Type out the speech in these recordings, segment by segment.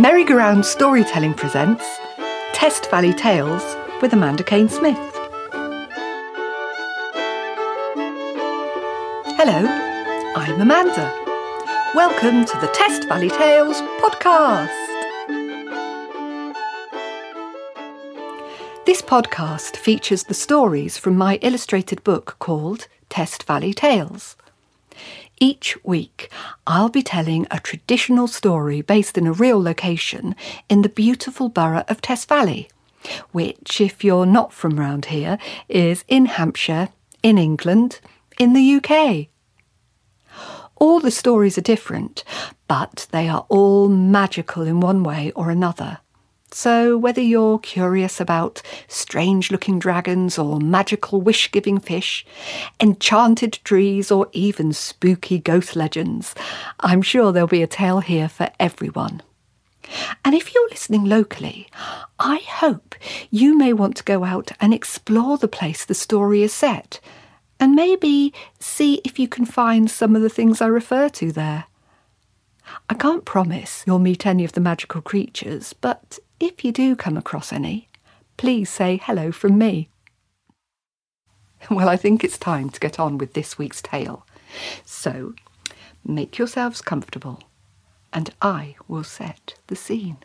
Merry-Go-Round Storytelling presents Test Valley Tales with Amanda Kane Smith. Hello, I'm Amanda. Welcome to the Test Valley Tales podcast. This podcast features the stories from my illustrated book called Test Valley Tales. Each week, I'll be telling a traditional story based in a real location in the beautiful borough of Test Valley, which, if you're not from round here, is in Hampshire, in England, in the UK. All the stories are different, but they are all magical in one way or another. So, whether you're curious about strange looking dragons or magical wish giving fish, enchanted trees, or even spooky ghost legends, I'm sure there'll be a tale here for everyone. And if you're listening locally, I hope you may want to go out and explore the place the story is set, and maybe see if you can find some of the things I refer to there. I can't promise you'll meet any of the magical creatures, but if you do come across any, please say hello from me. Well, I think it's time to get on with this week's tale. So, make yourselves comfortable, and I will set the scene.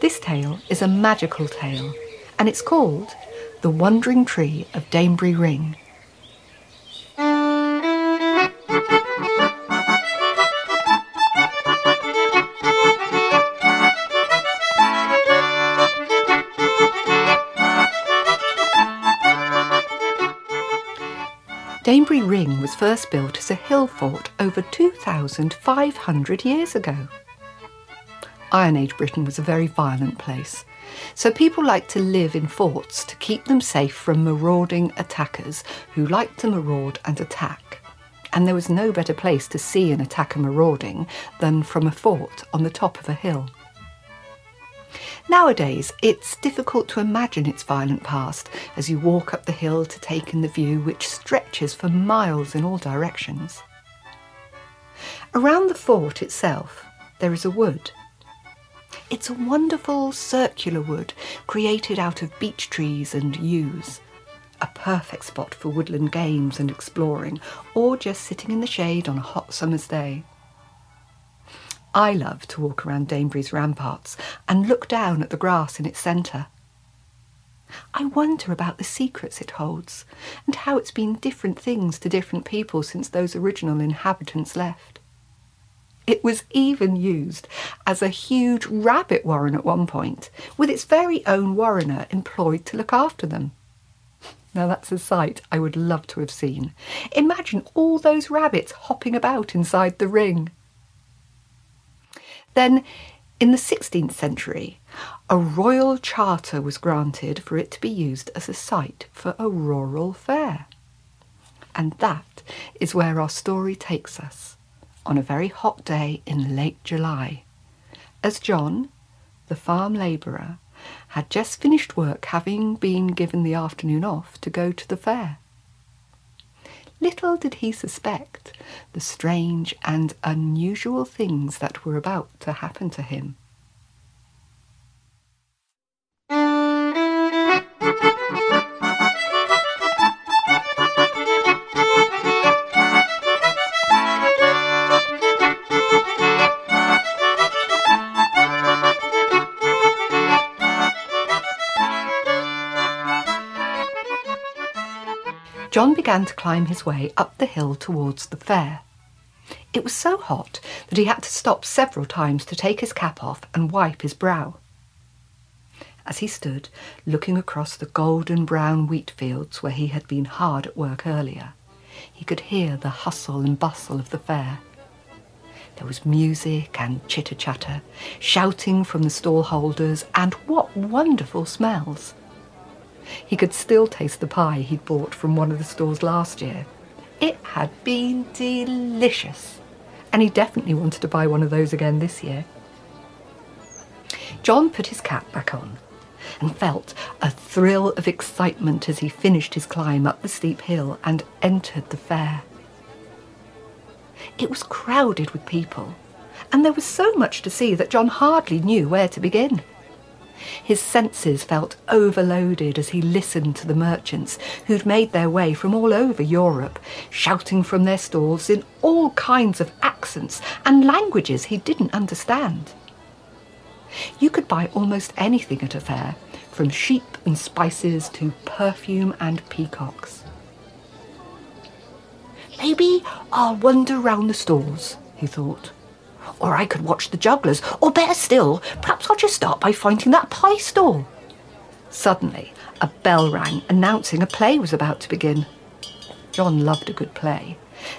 This tale is a magical tale, and it's called The Wandering Tree of Danebury Ring Danebury Ring was first built as a hill fort over 2,500 years ago. Iron Age Britain was a very violent place, so people liked to live in forts to keep them safe from marauding attackers who liked to maraud and attack. And there was no better place to see an attacker marauding than from a fort on the top of a hill. Nowadays, it's difficult to imagine its violent past as you walk up the hill to take in the view which stretches for miles in all directions. Around the fort itself, there is a wood. It's a wonderful circular wood created out of beech trees and yews. A perfect spot for woodland games and exploring, or just sitting in the shade on a hot summer's day. I love to walk around Danebury's ramparts and look down at the grass in its centre. I wonder about the secrets it holds and how it's been different things to different people since those original inhabitants left. It was even used as a huge rabbit warren at one point, with its very own warrener employed to look after them. Now that's a sight I would love to have seen. Imagine all those rabbits hopping about inside the ring. Then, in the 16th century, a royal charter was granted for it to be used as a site for a rural fair. And that is where our story takes us on a very hot day in late July, as John, the farm labourer, had just finished work having been given the afternoon off to go to the fair. Little did he suspect the strange and unusual things that were about to happen to him. John began to climb his way up the hill towards the fair. It was so hot that he had to stop several times to take his cap off and wipe his brow. As he stood looking across the golden brown wheat fields where he had been hard at work earlier, he could hear the hustle and bustle of the fair. There was music and chitter chatter, shouting from the stall holders, and what wonderful smells! He could still taste the pie he'd bought from one of the stores last year. It had been delicious, and he definitely wanted to buy one of those again this year. John put his cap back on and felt a thrill of excitement as he finished his climb up the steep hill and entered the fair. It was crowded with people, and there was so much to see that John hardly knew where to begin. His senses felt overloaded as he listened to the merchants who'd made their way from all over Europe, shouting from their stalls in all kinds of accents and languages he didn't understand. You could buy almost anything at a fair, from sheep and spices to perfume and peacocks. Maybe I'll wander round the stalls, he thought. Or I could watch the jugglers, or better still, perhaps I'll just start by finding that pie stall. Suddenly, a bell rang announcing a play was about to begin. John loved a good play.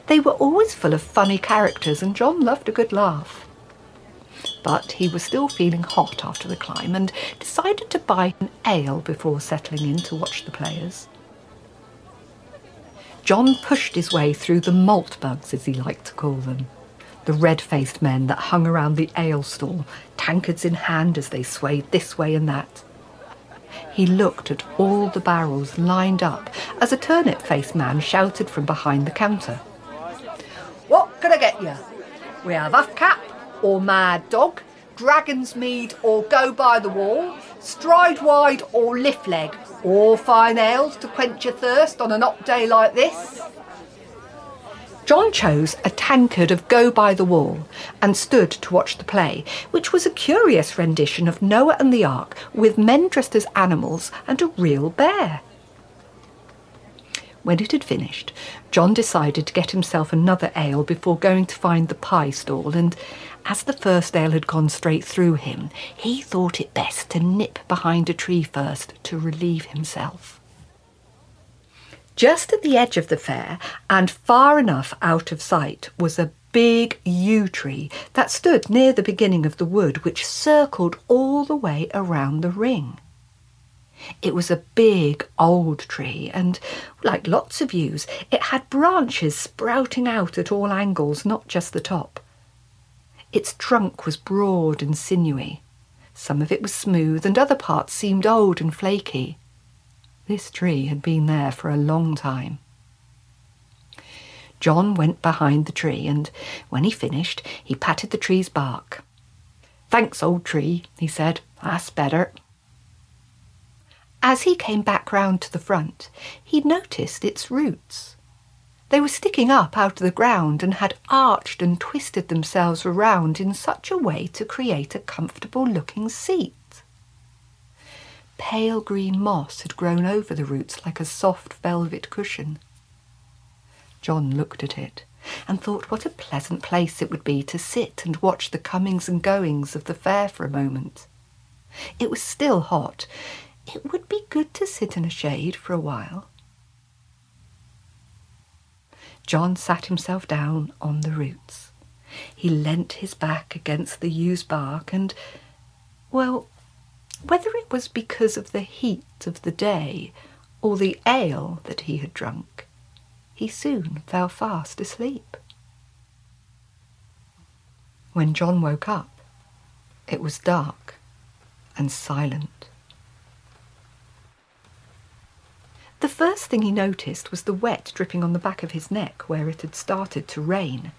They were always full of funny characters, and John loved a good laugh. But he was still feeling hot after the climb and decided to buy an ale before settling in to watch the players. John pushed his way through the malt bugs, as he liked to call them the red faced men that hung around the ale stall, tankards in hand as they swayed this way and that. He looked at all the barrels lined up as a turnip faced man shouted from behind the counter. What can I get you? We have Huff Cap or Mad Dog, Dragon's Mead or Go by the Wall, Stride Wide or Lift Leg, or fine ales to quench your thirst on an hot day like this. John chose a tankard of Go by the Wall and stood to watch the play, which was a curious rendition of Noah and the Ark with men dressed as animals and a real bear. When it had finished, John decided to get himself another ale before going to find the pie stall, and as the first ale had gone straight through him, he thought it best to nip behind a tree first to relieve himself. Just at the edge of the fair, and far enough out of sight, was a big yew tree that stood near the beginning of the wood, which circled all the way around the ring. It was a big old tree, and like lots of yews, it had branches sprouting out at all angles, not just the top. Its trunk was broad and sinewy. Some of it was smooth, and other parts seemed old and flaky. This tree had been there for a long time. John went behind the tree, and when he finished, he patted the tree's bark. Thanks, old tree, he said. That's better. As he came back round to the front, he noticed its roots. They were sticking up out of the ground and had arched and twisted themselves around in such a way to create a comfortable looking seat. Pale green moss had grown over the roots like a soft velvet cushion. John looked at it and thought what a pleasant place it would be to sit and watch the comings and goings of the fair for a moment. It was still hot. It would be good to sit in a shade for a while. John sat himself down on the roots. He leant his back against the yew's bark and, well, whether it was because of the heat of the day or the ale that he had drunk, he soon fell fast asleep. When John woke up, it was dark and silent. The first thing he noticed was the wet dripping on the back of his neck where it had started to rain.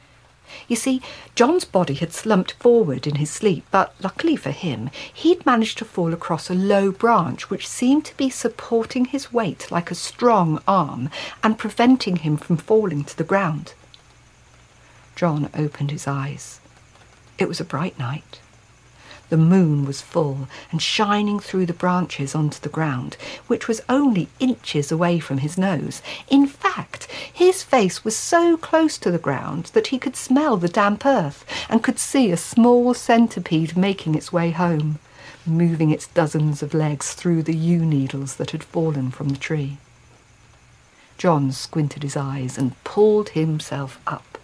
You see, John's body had slumped forward in his sleep, but luckily for him, he'd managed to fall across a low branch which seemed to be supporting his weight like a strong arm and preventing him from falling to the ground. John opened his eyes. It was a bright night. The moon was full and shining through the branches onto the ground, which was only inches away from his nose. In fact, his face was so close to the ground that he could smell the damp earth and could see a small centipede making its way home, moving its dozens of legs through the yew needles that had fallen from the tree. John squinted his eyes and pulled himself up.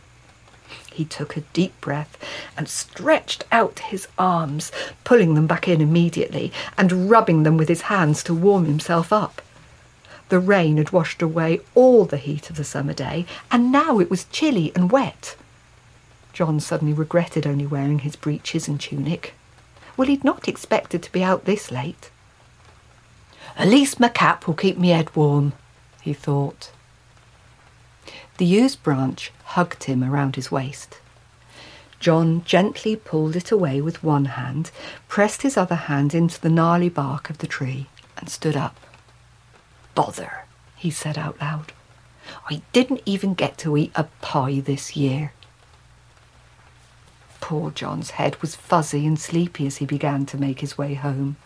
He took a deep breath and stretched out his arms, pulling them back in immediately and rubbing them with his hands to warm himself up. The rain had washed away all the heat of the summer day, and now it was chilly and wet. John suddenly regretted only wearing his breeches and tunic. Well, he'd not expected to be out this late. At least my cap will keep me head warm, he thought. The yew's branch hugged him around his waist. John gently pulled it away with one hand, pressed his other hand into the gnarly bark of the tree, and stood up. Bother, he said out loud. I didn't even get to eat a pie this year. Poor John's head was fuzzy and sleepy as he began to make his way home.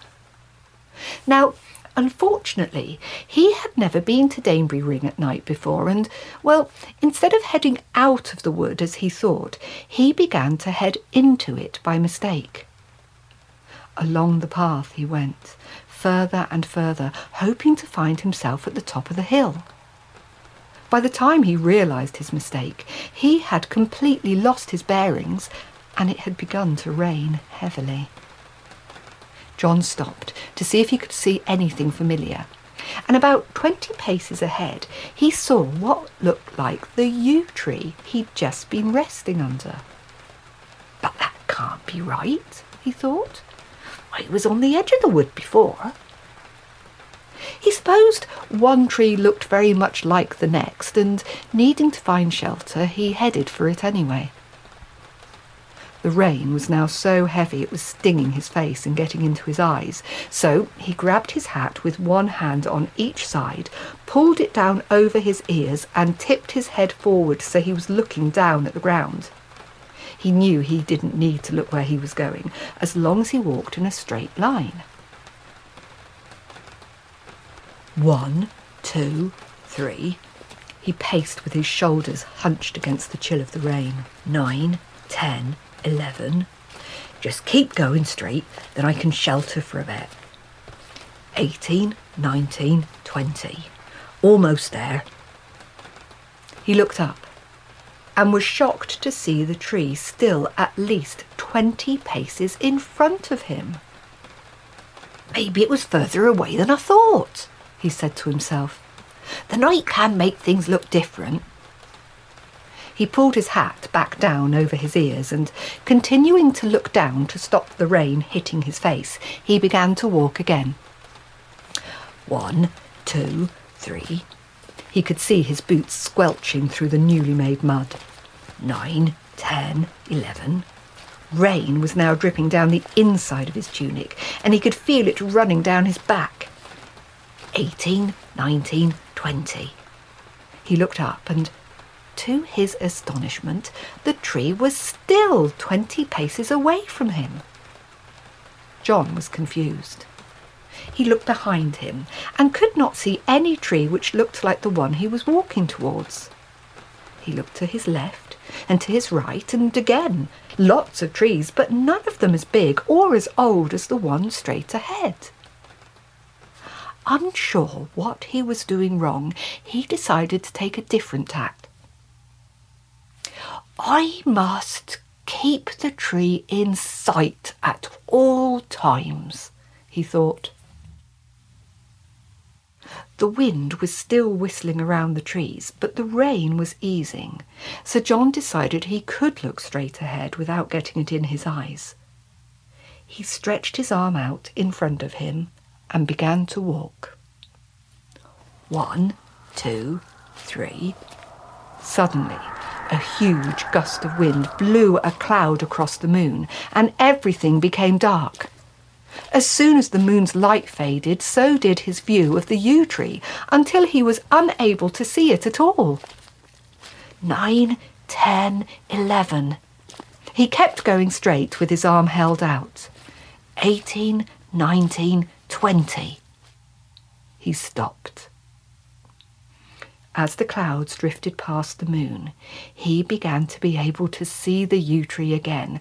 Now, Unfortunately, he had never been to Danebury Ring at night before, and, well, instead of heading out of the wood as he thought, he began to head into it by mistake. Along the path he went, further and further, hoping to find himself at the top of the hill. By the time he realised his mistake, he had completely lost his bearings, and it had begun to rain heavily. John stopped to see if he could see anything familiar, and about twenty paces ahead he saw what looked like the yew tree he'd just been resting under. But that can't be right, he thought. I was on the edge of the wood before. He supposed one tree looked very much like the next, and needing to find shelter, he headed for it anyway. The rain was now so heavy it was stinging his face and getting into his eyes, so he grabbed his hat with one hand on each side, pulled it down over his ears, and tipped his head forward so he was looking down at the ground. He knew he didn't need to look where he was going, as long as he walked in a straight line. One, two, three. He paced with his shoulders hunched against the chill of the rain. Nine, ten, 11. Just keep going straight, then I can shelter for a bit. 18, 19, 20. Almost there. He looked up and was shocked to see the tree still at least 20 paces in front of him. Maybe it was further away than I thought, he said to himself. The night can make things look different. He pulled his hat back down over his ears and, continuing to look down to stop the rain hitting his face, he began to walk again. One, two, three. He could see his boots squelching through the newly made mud. Nine, ten, eleven. Rain was now dripping down the inside of his tunic, and he could feel it running down his back. Eighteen, nineteen, twenty. He looked up and to his astonishment, the tree was still twenty paces away from him. John was confused. He looked behind him and could not see any tree which looked like the one he was walking towards. He looked to his left and to his right and again. Lots of trees, but none of them as big or as old as the one straight ahead. Unsure what he was doing wrong, he decided to take a different tack I must keep the tree in sight at all times, he thought. The wind was still whistling around the trees, but the rain was easing, so John decided he could look straight ahead without getting it in his eyes. He stretched his arm out in front of him and began to walk. One, two, three. Suddenly, a huge gust of wind blew a cloud across the moon, and everything became dark. As soon as the moon's light faded, so did his view of the yew tree, until he was unable to see it at all. Nine, ten, eleven. He kept going straight with his arm held out. Eighteen, nineteen, twenty. He stopped. As the clouds drifted past the moon, he began to be able to see the yew tree again.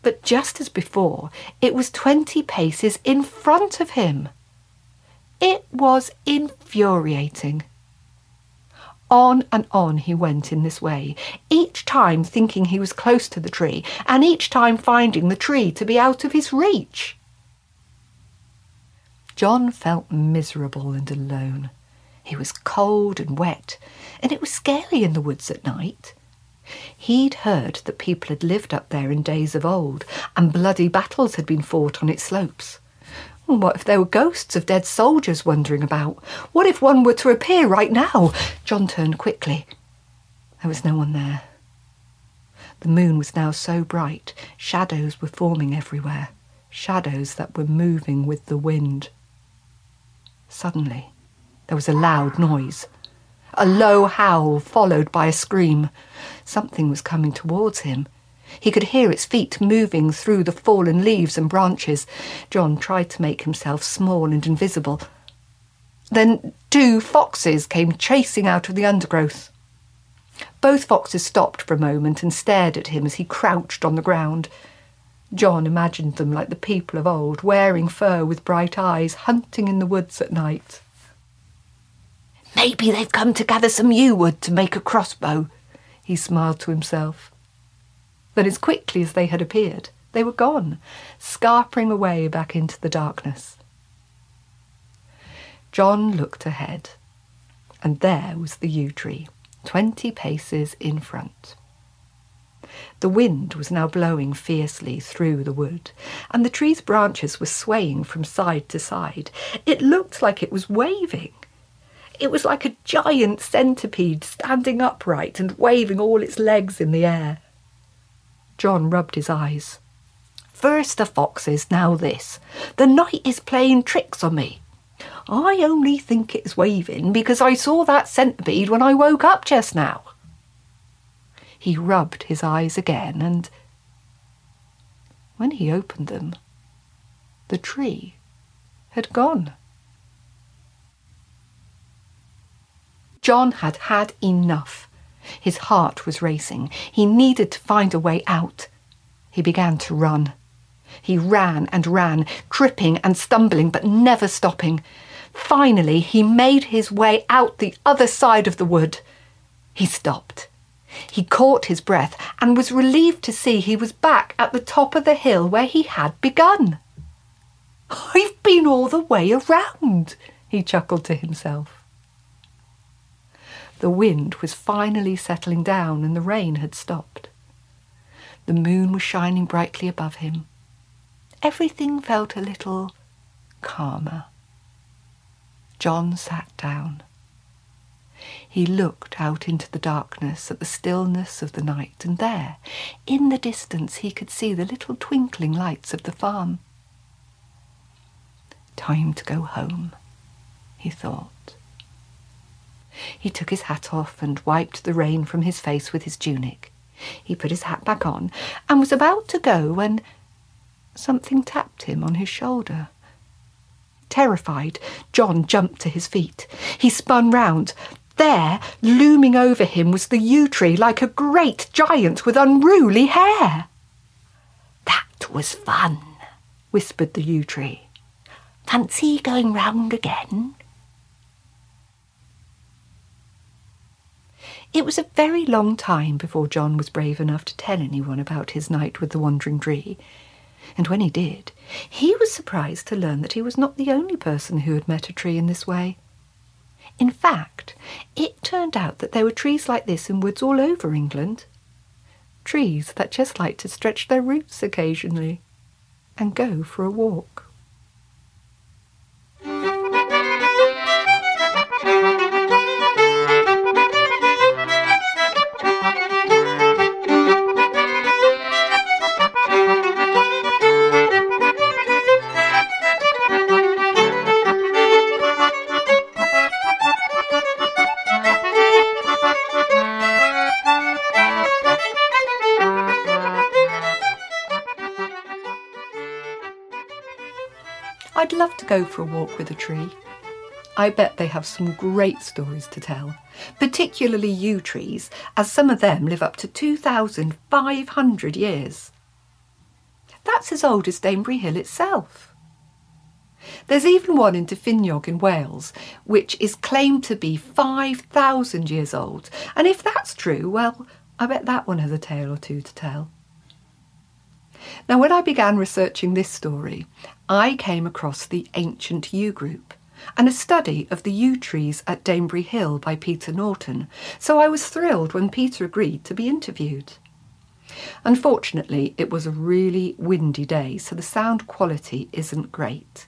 But just as before, it was twenty paces in front of him. It was infuriating. On and on he went in this way, each time thinking he was close to the tree, and each time finding the tree to be out of his reach. John felt miserable and alone. He was cold and wet, and it was scary in the woods at night. He'd heard that people had lived up there in days of old, and bloody battles had been fought on its slopes. What if there were ghosts of dead soldiers wandering about? What if one were to appear right now? John turned quickly. There was no one there. The moon was now so bright, shadows were forming everywhere, shadows that were moving with the wind. Suddenly, there was a loud noise. A low howl followed by a scream. Something was coming towards him. He could hear its feet moving through the fallen leaves and branches. John tried to make himself small and invisible. Then two foxes came chasing out of the undergrowth. Both foxes stopped for a moment and stared at him as he crouched on the ground. John imagined them like the people of old, wearing fur with bright eyes, hunting in the woods at night. Maybe they've come to gather some yew wood to make a crossbow, he smiled to himself. Then, as quickly as they had appeared, they were gone, scarpering away back into the darkness. John looked ahead, and there was the yew tree, twenty paces in front. The wind was now blowing fiercely through the wood, and the tree's branches were swaying from side to side. It looked like it was waving. It was like a giant centipede standing upright and waving all its legs in the air. John rubbed his eyes. First the foxes, now this. The night is playing tricks on me. I only think it's waving because I saw that centipede when I woke up just now. He rubbed his eyes again, and when he opened them, the tree had gone. John had had enough. His heart was racing. He needed to find a way out. He began to run. He ran and ran, tripping and stumbling, but never stopping. Finally, he made his way out the other side of the wood. He stopped. He caught his breath and was relieved to see he was back at the top of the hill where he had begun. I've been all the way around, he chuckled to himself. The wind was finally settling down and the rain had stopped. The moon was shining brightly above him. Everything felt a little calmer. John sat down. He looked out into the darkness at the stillness of the night, and there, in the distance, he could see the little twinkling lights of the farm. Time to go home, he thought. He took his hat off and wiped the rain from his face with his tunic. He put his hat back on and was about to go when something tapped him on his shoulder. Terrified, John jumped to his feet. He spun round. There, looming over him, was the yew tree like a great giant with unruly hair. That was fun, whispered the yew tree. Fancy going round again? It was a very long time before John was brave enough to tell anyone about his night with the wandering tree. And when he did, he was surprised to learn that he was not the only person who had met a tree in this way. In fact, it turned out that there were trees like this in woods all over England. Trees that just like to stretch their roots occasionally and go for a walk. I'd love to go for a walk with a tree. I bet they have some great stories to tell, particularly yew trees, as some of them live up to 2,500 years. That's as old as Danebury Hill itself. There's even one in Defynnog in Wales, which is claimed to be 5,000 years old. And if that's true, well, I bet that one has a tale or two to tell. Now, when I began researching this story, I came across the Ancient Yew Group and a study of the yew trees at Danebury Hill by Peter Norton, so I was thrilled when Peter agreed to be interviewed. Unfortunately, it was a really windy day, so the sound quality isn't great,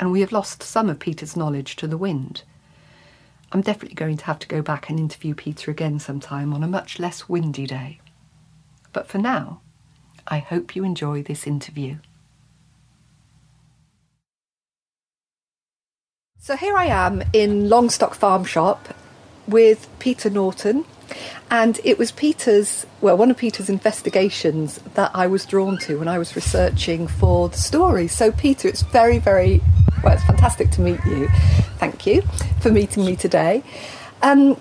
and we have lost some of Peter's knowledge to the wind. I'm definitely going to have to go back and interview Peter again sometime on a much less windy day. But for now, I hope you enjoy this interview. So here I am in Longstock Farm Shop with Peter Norton, and it was Peter's, well, one of Peter's investigations that I was drawn to when I was researching for the story. So, Peter, it's very, very, well, it's fantastic to meet you. Thank you for meeting me today. Um,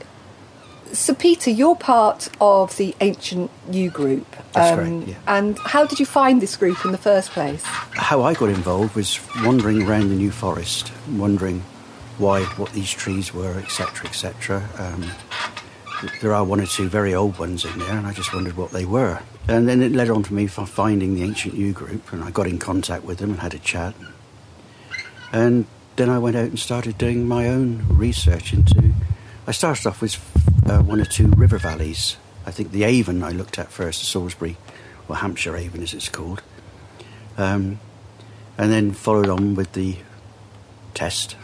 so, Peter, you're part of the Ancient Yew Group. That's um, yeah. And how did you find this group in the first place? How I got involved was wandering around the New Forest, wondering why, what these trees were, etc., etc. Um, there are one or two very old ones in there, and I just wondered what they were. And then it led on to me finding the Ancient Yew group, and I got in contact with them and had a chat. And then I went out and started doing my own research into. I started off with uh, one or two river valleys. I think the Avon I looked at first, the Salisbury, or Hampshire Avon as it's called. Um, and then followed on with the test.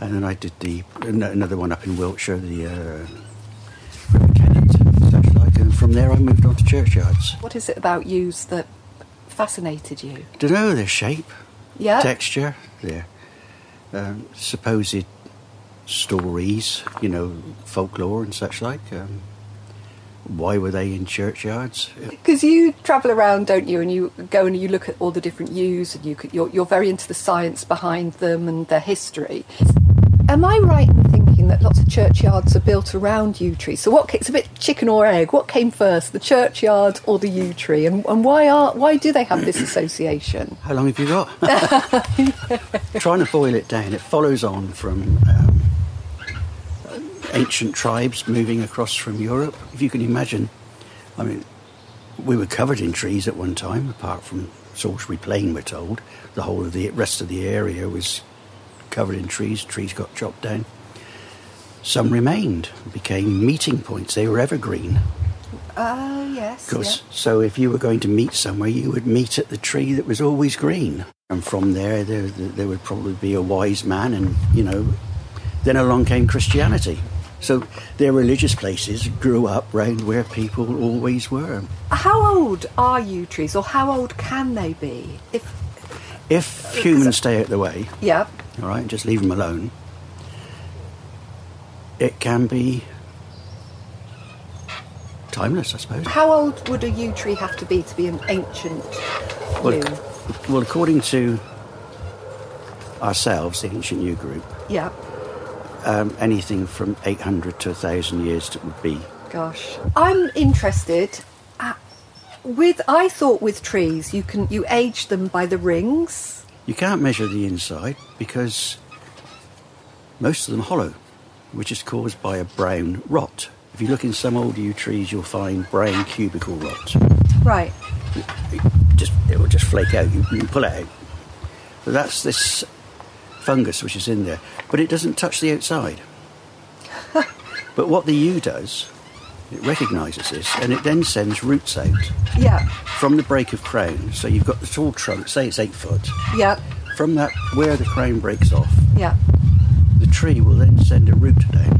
And then I did the another one up in Wiltshire, the uh, such like. And from there, I moved on to churchyards. What is it about yews that fascinated you? Don't know their shape, yeah, texture, their um, supposed stories, you know, folklore and such like. Um, why were they in churchyards? Because you travel around, don't you? And you go and you look at all the different yews, and you you're, you're very into the science behind them and their history. Am I right in thinking that lots of churchyards are built around yew trees? So what? It's a bit chicken or egg. What came first, the churchyard or the yew tree? And, and why are why do they have this association? How long have you got? Trying to boil it down, it follows on from. Um, ancient tribes moving across from Europe. If you can imagine, I mean, we were covered in trees at one time, apart from Salisbury Plain, we're told. The whole of the rest of the area was covered in trees, trees got chopped down. Some remained, became meeting points. They were evergreen. Oh, uh, yes. Because yeah. so if you were going to meet somewhere, you would meet at the tree that was always green. And from there, there, there would probably be a wise man, and you know, then along came Christianity. So their religious places grew up round where people always were. How old are yew trees, or how old can they be? If if humans stay out the way, yeah, all right, just leave them alone, it can be timeless, I suppose. How old would a yew tree have to be to be an ancient well, yew? Well, according to ourselves, the Ancient Yew Group, yeah, um, anything from 800 to 1,000 years it would be. Gosh. I'm interested. At, with I thought with trees you can you age them by the rings. You can't measure the inside because most of them hollow, which is caused by a brown rot. If you look in some old yew trees, you'll find brown cubical rot. Right. It, it just it will just flake out. You, you can pull it out. But that's this fungus which is in there, but it doesn't touch the outside. but what the yew does, it recognises this and it then sends roots out. Yeah. From the break of crown, so you've got the tall trunk, say it's eight foot. Yeah. From that, where the crown breaks off. Yeah. The tree will then send a root down,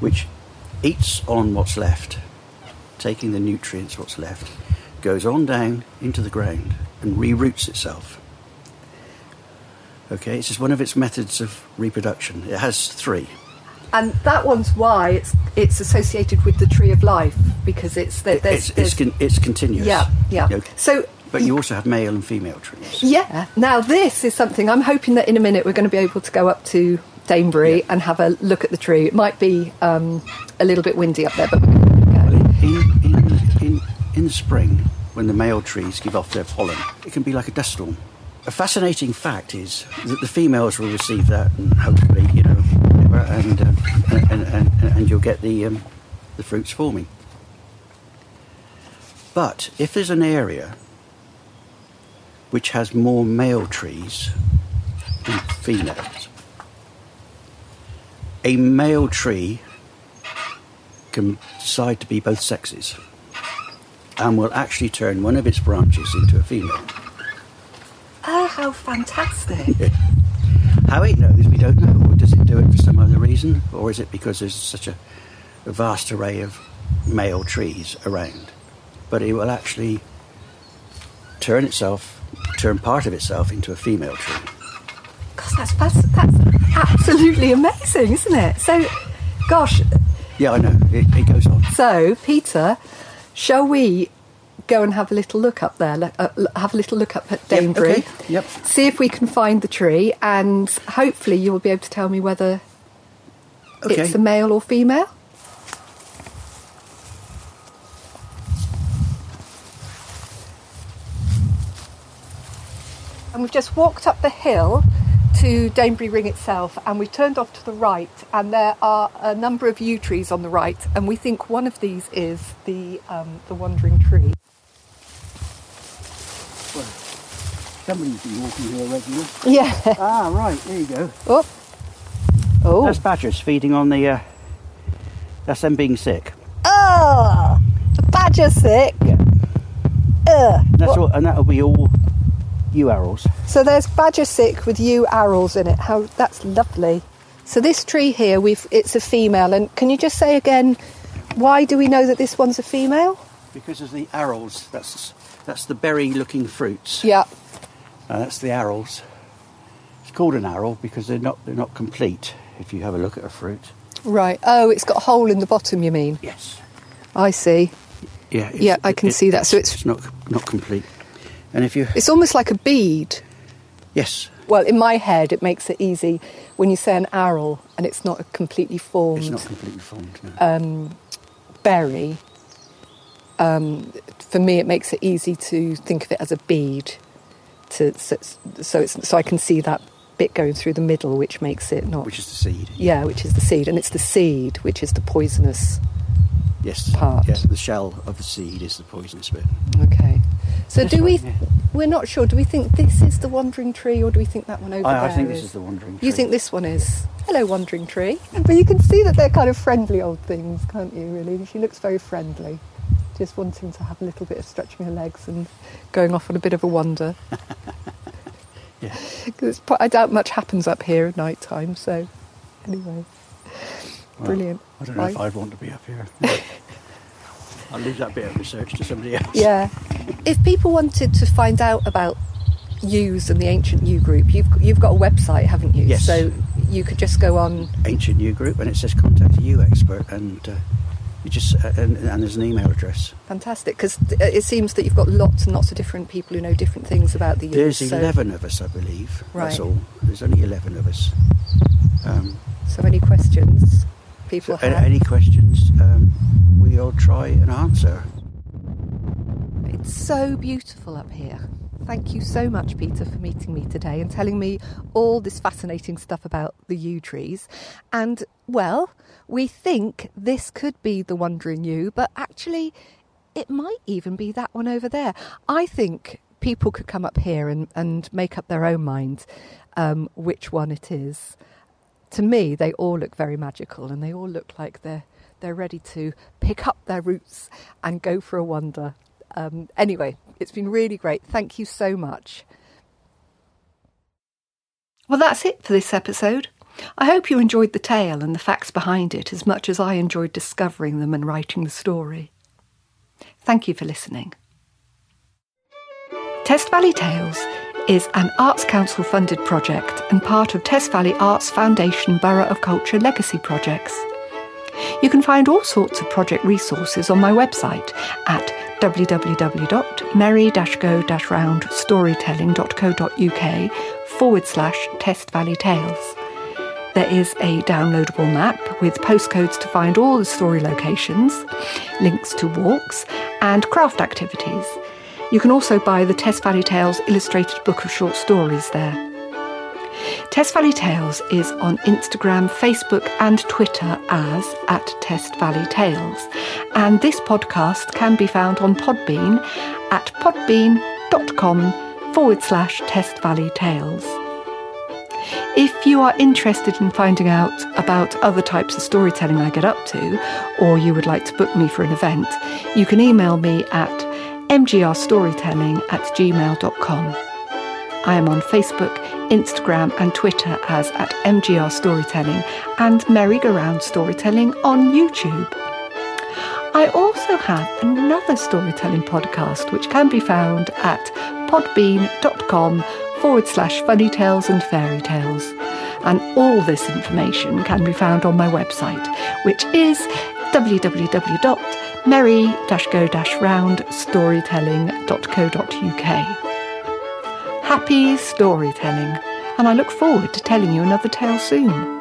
which eats on what's left, taking the nutrients, what's left, goes on down into the ground and reroots itself. Okay, it's just one of its methods of reproduction. It has three. And that one's why it's it's associated with the tree of life because it's there's, it's, it's, con- it's continuous. Yeah, yeah. Okay. So but you also have male and female trees. Yeah. Now this is something I'm hoping that in a minute we're going to be able to go up to Danebury yeah. and have a look at the tree. It might be um, a little bit windy up there, but in, in, in, in the spring when the male trees give off their pollen, it can be like a dust storm. A fascinating fact is that the females will receive that, and hopefully, you know, and uh, and, and, and, you'll get the um, the fruits forming. But if there's an area which has more male trees than females, a male tree can decide to be both sexes and will actually turn one of its branches into a female. Oh, how fantastic! How it knows, we don't know. Or does it do it for some other reason? Or is it because there's such a, a vast array of male trees around, but it will actually turn itself, turn part of itself into a female tree. Gosh, that's, that's, that's absolutely amazing, isn't it? So, gosh, Yeah, I know. It, it goes on. so Peter, shall we go and have a little look up there? Uh, have a little look up at Yep, Danebury. okay, yep. See if we can find the tree, and hopefully you will be able to tell me whether Okay. it's a male or female. And we've just walked up the hill to Danebury Ring itself, and we've turned off to the right, and there are a number of yew trees on the right, and we think one of these is the um, the wandering tree. Somebody's been walking here regularly. Yeah. Ah, right. There you go. Oh. Oh. That's badgers feeding on the. Uh, that's them being sick. Oh. Badger sick. Yeah. Ugh. That's What- all, and that'll be all yew arils. So there's badger sick with yew arils in it. How that's lovely. So this tree here, we've it's a female. And can you just say again, why do we know that this one's a female? Because of the arils. That's that's the berry-looking fruits. Yeah. Uh, that's the arils. It's called an aril because they're not they're not complete. If you have a look at a fruit. Right. Oh, it's got a hole in the bottom. You mean? Yes. I see. Yeah. it's- Yeah, I can see that. So it's- it's not not complete. And if you It's almost like a bead. yes, Well, in my head, it makes it easy when you say an aril and it's not a completely formed it's not completely formed. No. um, berry. Um, for me, it makes it easy to think of it as a bead. To so, so it's so I can see that bit going through the middle, which makes it not. which is the seed. yeah, which is the seed, and it's the seed which is the poisonous. Yes. part. Yes. The shell of the seed is the poisonous bit. Okay. So This do we? yeah. We're not sure. Do we think this is the wandering tree, or do we think that one over I, I there think this is the wandering. Tree. You think this one is? Hello, wandering tree. But you can see that they're kind of friendly old things, can't you? Really, she looks very friendly, just wanting to have a little bit of stretching her legs and going off on a bit of a wander. Yeah. 'Cause it's, pro- I doubt much happens up here at night time. So, anyway, Well, brilliant. I don't know if I'd want to be up here. I'll leave that bit of research to somebody else. Yeah. If people wanted to find out about yews and the ancient yew group, you've you've got a website, haven't you? Yes. So you could just go on. Ancient Yew Group, and it says contact a yew expert, and uh, you just uh, and, and there's an email address. Fantastic, because it seems that you've got lots and lots of different people who know different things about the There's yews. so- eleven of us, I believe. Right. That's all. There's only eleven of us. Um, So, any questions people so have? any questions? Um, we'll try and answer. It's so beautiful up here. Thank you so much, Peter, for meeting me today and telling me all this fascinating stuff about the yew trees. And, well, we think this could be the Wandering Yew, but actually, it might even be that one over there. I think people could come up here and, and make up their own mind um, which one it is. To me, they all look very magical and they all look like they're, they're ready to pick up their roots and go for a wander. Um, anyway, it's been really great. Thank you so much. Well, that's it for this episode. I hope you enjoyed the tale and the facts behind it as much as I enjoyed discovering them and writing the story. Thank you for listening. Test Valley Tales is an Arts Council funded project and part of Test Valley Arts Foundation Borough of Culture legacy projects. You can find all sorts of project resources on my website at www.merry-go-roundstorytelling.co.uk forward slash Test Valley Tales. There is a downloadable map with postcodes to find all the story locations, links to walks, and craft activities. You can also buy the Test Valley Tales illustrated book of short stories there. Test Valley Tales is on Instagram, Facebook, and Twitter as at Test Valley Tales. And this podcast can be found on Podbean at podbean.com forward slash Test Valley Tales. If you are interested in finding out about other types of storytelling I get up to, or you would like to book me for an event, you can email me at mgrstorytelling at gmail.com. I am on Facebook, Instagram, and Twitter as at MGR Storytelling and Merry Go Round Storytelling on YouTube. I also have another storytelling podcast which can be found at podbean.com forward slash funny tales and fairy tales. And all this information can be found on my website, which is www.merry-go-round-storytelling.co.uk. Happy storytelling, and I look forward to telling you another tale soon.